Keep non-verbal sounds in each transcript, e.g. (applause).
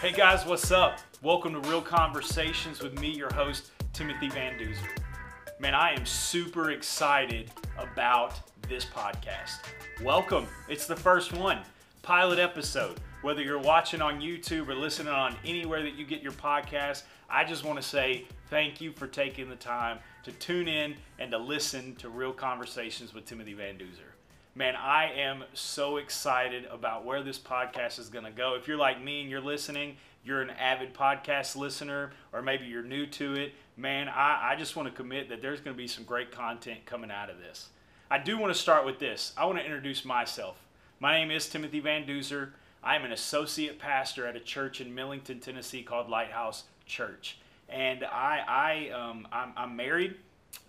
Hey guys, what's up? Welcome to Real Conversations with me, your host, Timothy Van Duzer. Man, I am super excited about this podcast. Welcome. It's the first one, pilot episode. Whether you're watching on YouTube or listening on anywhere that you get your podcast, I just want to say thank you for taking the time to tune in and to listen to Real Conversations with Timothy Van Duzer. Man, I am so excited about where this podcast is going to go. If you're like me and you're listening, you're an avid podcast listener, or maybe you're new to it, man, I, I just want to commit that there's going to be some great content coming out of this. I do want to start with this. I want to introduce myself. My name is Timothy Van Duzer. I am an associate pastor at a church in Millington, Tennessee called Lighthouse Church. And I, I, um, I'm, I'm married.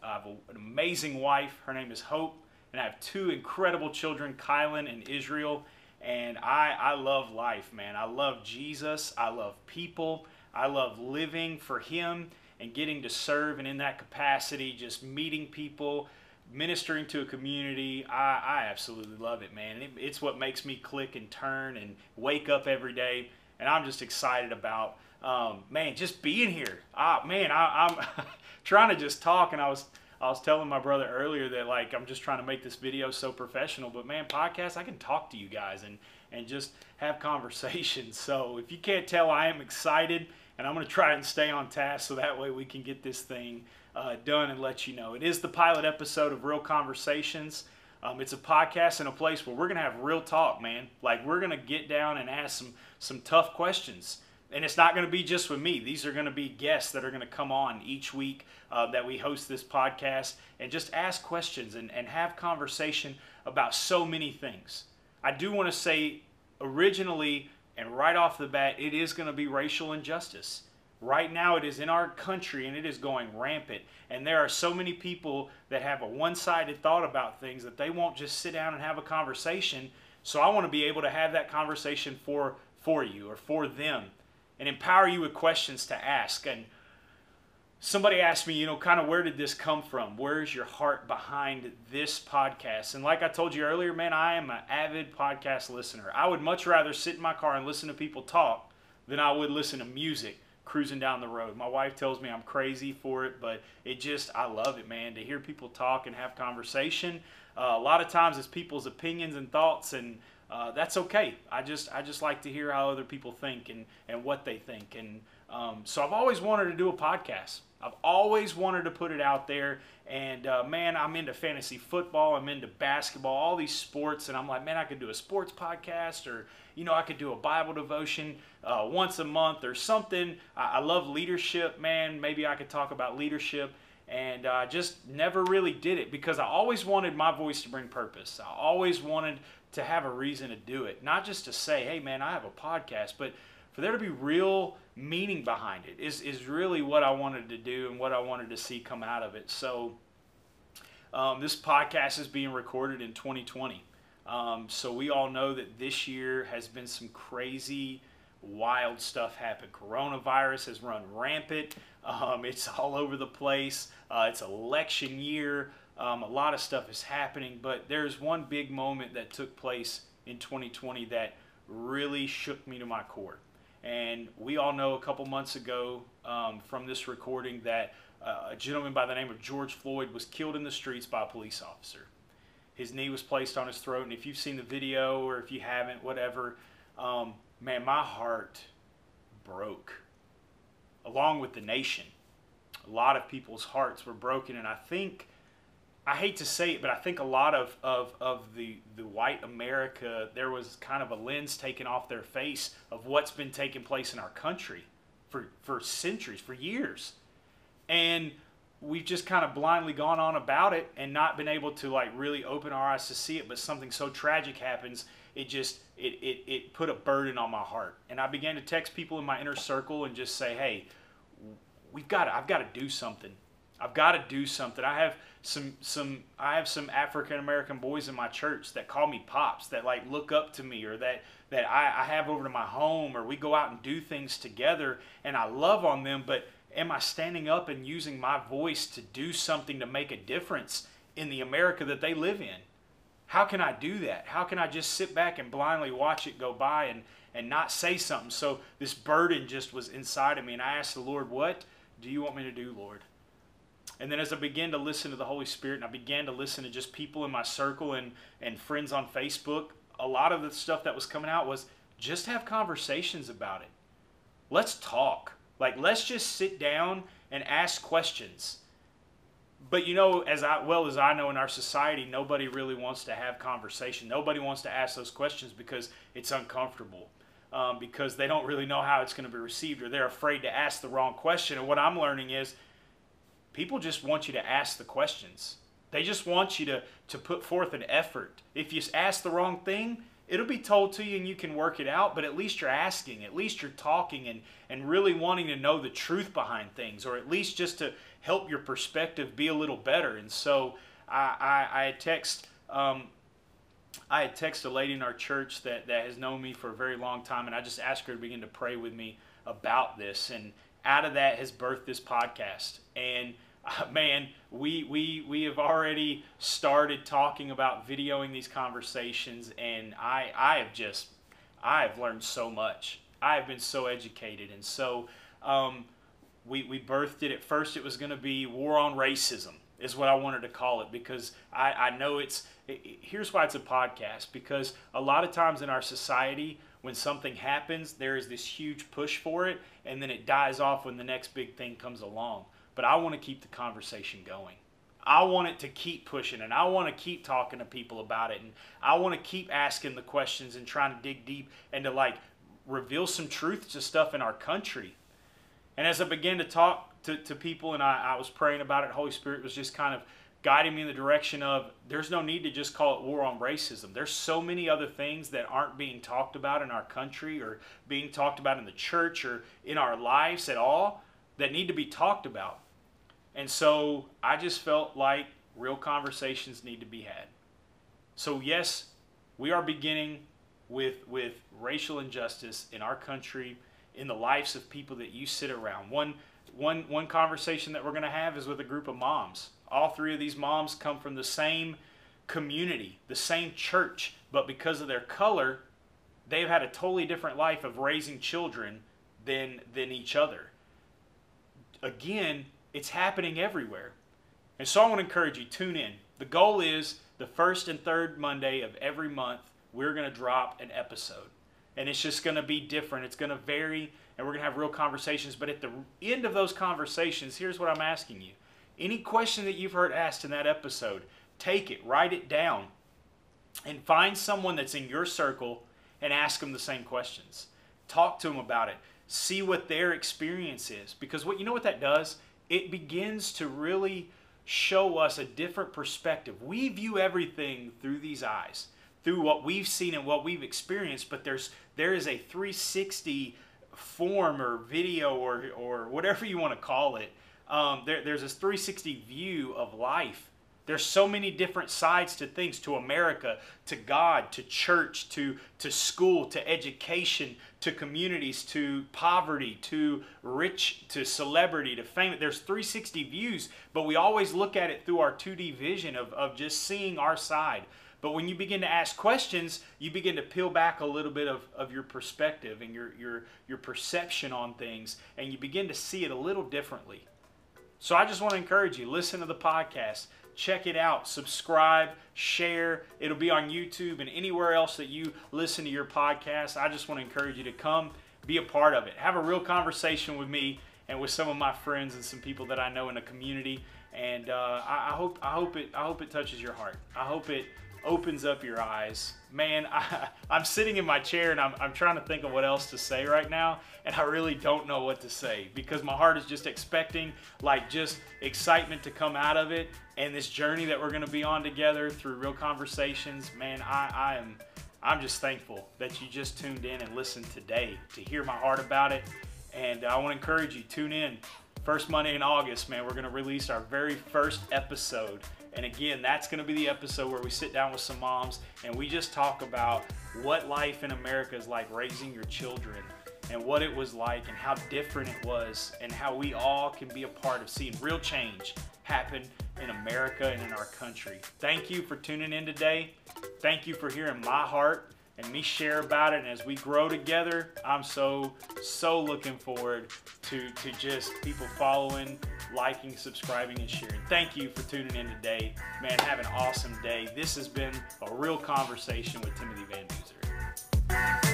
I have an amazing wife. Her name is Hope. And I have two incredible children, Kylan and Israel. And I, I love life, man. I love Jesus. I love people. I love living for Him and getting to serve. And in that capacity, just meeting people, ministering to a community. I, I absolutely love it, man. It, it's what makes me click and turn and wake up every day. And I'm just excited about, um, man, just being here. Ah, man, I, I'm (laughs) trying to just talk. And I was I was telling my brother earlier that like I'm just trying to make this video so professional, but man, podcast I can talk to you guys and and just have (laughs) conversations. So if you can't tell, I am excited, and I'm going to try and stay on task so that way we can get this thing uh, done and let you know. It is the pilot episode of Real Conversations. Um, it's a podcast in a place where we're going to have real talk, man. Like we're going to get down and ask some some tough questions and it's not going to be just with me. These are going to be guests that are going to come on each week uh, that we host this podcast and just ask questions and, and have conversation about so many things. I do want to say originally and right off the bat, it is going to be racial injustice. Right now, it is in our country and it is going rampant. And there are so many people that have a one sided thought about things that they won't just sit down and have a conversation. So I want to be able to have that conversation for, for you or for them and empower you with questions to ask. And somebody asked me, you know, kind of where did this come from? Where's your heart behind this podcast? And like I told you earlier, man, I am an avid podcast listener. I would much rather sit in my car and listen to people talk than I would listen to music cruising down the road. My wife tells me I'm crazy for it, but it just, I love it, man, to hear people talk and have conversation. Uh, a lot of times it's people's opinions and thoughts and uh, that's okay. I just I just like to hear how other people think and and what they think, and um, so I've always wanted to do a podcast. I've always wanted to put it out there, and uh, man, I'm into fantasy football. I'm into basketball, all these sports, and I'm like, man, I could do a sports podcast, or you know, I could do a Bible devotion uh, once a month or something. I, I love leadership, man. Maybe I could talk about leadership and I uh, just never really did it because I always wanted my voice to bring purpose. I always wanted to have a reason to do it. Not just to say, hey man, I have a podcast, but for there to be real meaning behind it is, is really what I wanted to do and what I wanted to see come out of it. So um, this podcast is being recorded in 2020. Um, so we all know that this year has been some crazy, wild stuff happened. Coronavirus has run rampant. Um, it's all over the place. Uh, it's election year. Um, a lot of stuff is happening, but there's one big moment that took place in 2020 that really shook me to my core. And we all know a couple months ago um, from this recording that uh, a gentleman by the name of George Floyd was killed in the streets by a police officer. His knee was placed on his throat, and if you've seen the video or if you haven't, whatever, um, man, my heart broke along with the nation. A lot of people's hearts were broken, and I think I hate to say it, but I think a lot of, of, of the, the white America, there was kind of a lens taken off their face of what's been taking place in our country for, for centuries, for years. And we've just kind of blindly gone on about it and not been able to like really open our eyes to see it. But something so tragic happens, it just, it, it, it put a burden on my heart. And I began to text people in my inner circle and just say, hey, we've got to, I've got to do something. I've got to do something. I have some some I have some African American boys in my church that call me pops that like look up to me or that that I, I have over to my home or we go out and do things together and I love on them but am I standing up and using my voice to do something to make a difference in the America that they live in? How can I do that? How can I just sit back and blindly watch it go by and, and not say something? So this burden just was inside of me. And I asked the Lord, What do you want me to do, Lord? And then as I began to listen to the Holy Spirit and I began to listen to just people in my circle and, and friends on Facebook, a lot of the stuff that was coming out was just have conversations about it. Let's talk. Like, let's just sit down and ask questions. But you know, as I, well as I know in our society, nobody really wants to have conversation. Nobody wants to ask those questions because it's uncomfortable. Um, because they don't really know how it's going to be received or they're afraid to ask the wrong question. And what I'm learning is people just want you to ask the questions. They just want you to, to put forth an effort. If you ask the wrong thing, it'll be told to you and you can work it out, but at least you're asking, at least you're talking and, and really wanting to know the truth behind things, or at least just to help your perspective be a little better. And so I, I, I text um, I had texted a lady in our church that, that has known me for a very long time, and I just asked her to begin to pray with me about this. And out of that has birthed this podcast. And uh, man, we, we, we have already started talking about videoing these conversations, and I, I have just, I have learned so much. I have been so educated. And so um, we, we birthed it. At first, it was going to be War on Racism, is what I wanted to call it, because I, I know it's, it, here's why it's a podcast, because a lot of times in our society, when something happens, there is this huge push for it, and then it dies off when the next big thing comes along. But I want to keep the conversation going. I want it to keep pushing, and I want to keep talking to people about it, and I want to keep asking the questions and trying to dig deep and to like reveal some truth to stuff in our country. And as I began to talk to, to people and I, I was praying about it, Holy Spirit was just kind of guiding me in the direction of there's no need to just call it war on racism. There's so many other things that aren't being talked about in our country or being talked about in the church or in our lives at all that need to be talked about. And so I just felt like real conversations need to be had. So yes, we are beginning with with racial injustice in our country, in the lives of people that you sit around. One one one conversation that we're going to have is with a group of moms all three of these moms come from the same community, the same church, but because of their color, they've had a totally different life of raising children than than each other. Again, it's happening everywhere. And so I want to encourage you, tune in. The goal is the first and third Monday of every month, we're going to drop an episode. And it's just going to be different. It's going to vary, and we're going to have real conversations. But at the end of those conversations, here's what I'm asking you any question that you've heard asked in that episode, take it, write it down, and find someone that's in your circle and ask them the same questions. Talk to them about it. See what their experience is. Because what you know what that does? It begins to really show us a different perspective. We view everything through these eyes, through what we've seen and what we've experienced, but there's there is a 360 form or video or or whatever you want to call it um, there, there's this 360 view of life. There's so many different sides to things, to America, to God, to church, to, to school, to education, to communities, to poverty, to rich, to celebrity, to fame. There's 360 views, but we always look at it through our 2D vision of, of just seeing our side. But when you begin to ask questions, you begin to peel back a little bit of, of your perspective and your, your, your perception on things, and you begin to see it a little differently. So I just want to encourage you listen to the podcast, check it out, subscribe, share. It'll be on YouTube and anywhere else that you listen to your podcast. I just want to encourage you to come be a part of it. Have a real conversation with me and with some of my friends and some people that I know in the community. And uh, I, I hope I hope it I hope it touches your heart. I hope it opens up your eyes. Man, (laughs) I, am sitting in my chair and I'm, I'm trying to think of what else to say right now, and I really don't know what to say because my heart is just expecting like just excitement to come out of it and this journey that we're going to be on together through real conversations. Man, I, I am I'm just thankful that you just tuned in and listened today to hear my heart about it. And I want to encourage you, tune in. First Monday in August, man, we're to release our very first episode and again, that's to be the episode where we sit down with some moms and we just talk about what life in America is like raising your children and what it was like and how different it was and how we all can be a part of seeing real change happen in America and in our country. Thank you for tuning in today. Thank you for hearing my heart and me share about it. And as we grow together, I'm so, so looking forward to, to just people following, liking, subscribing, and sharing. Thank you for tuning in today. Man, have an awesome day. This has been a real conversation with Timothy Van Duzer.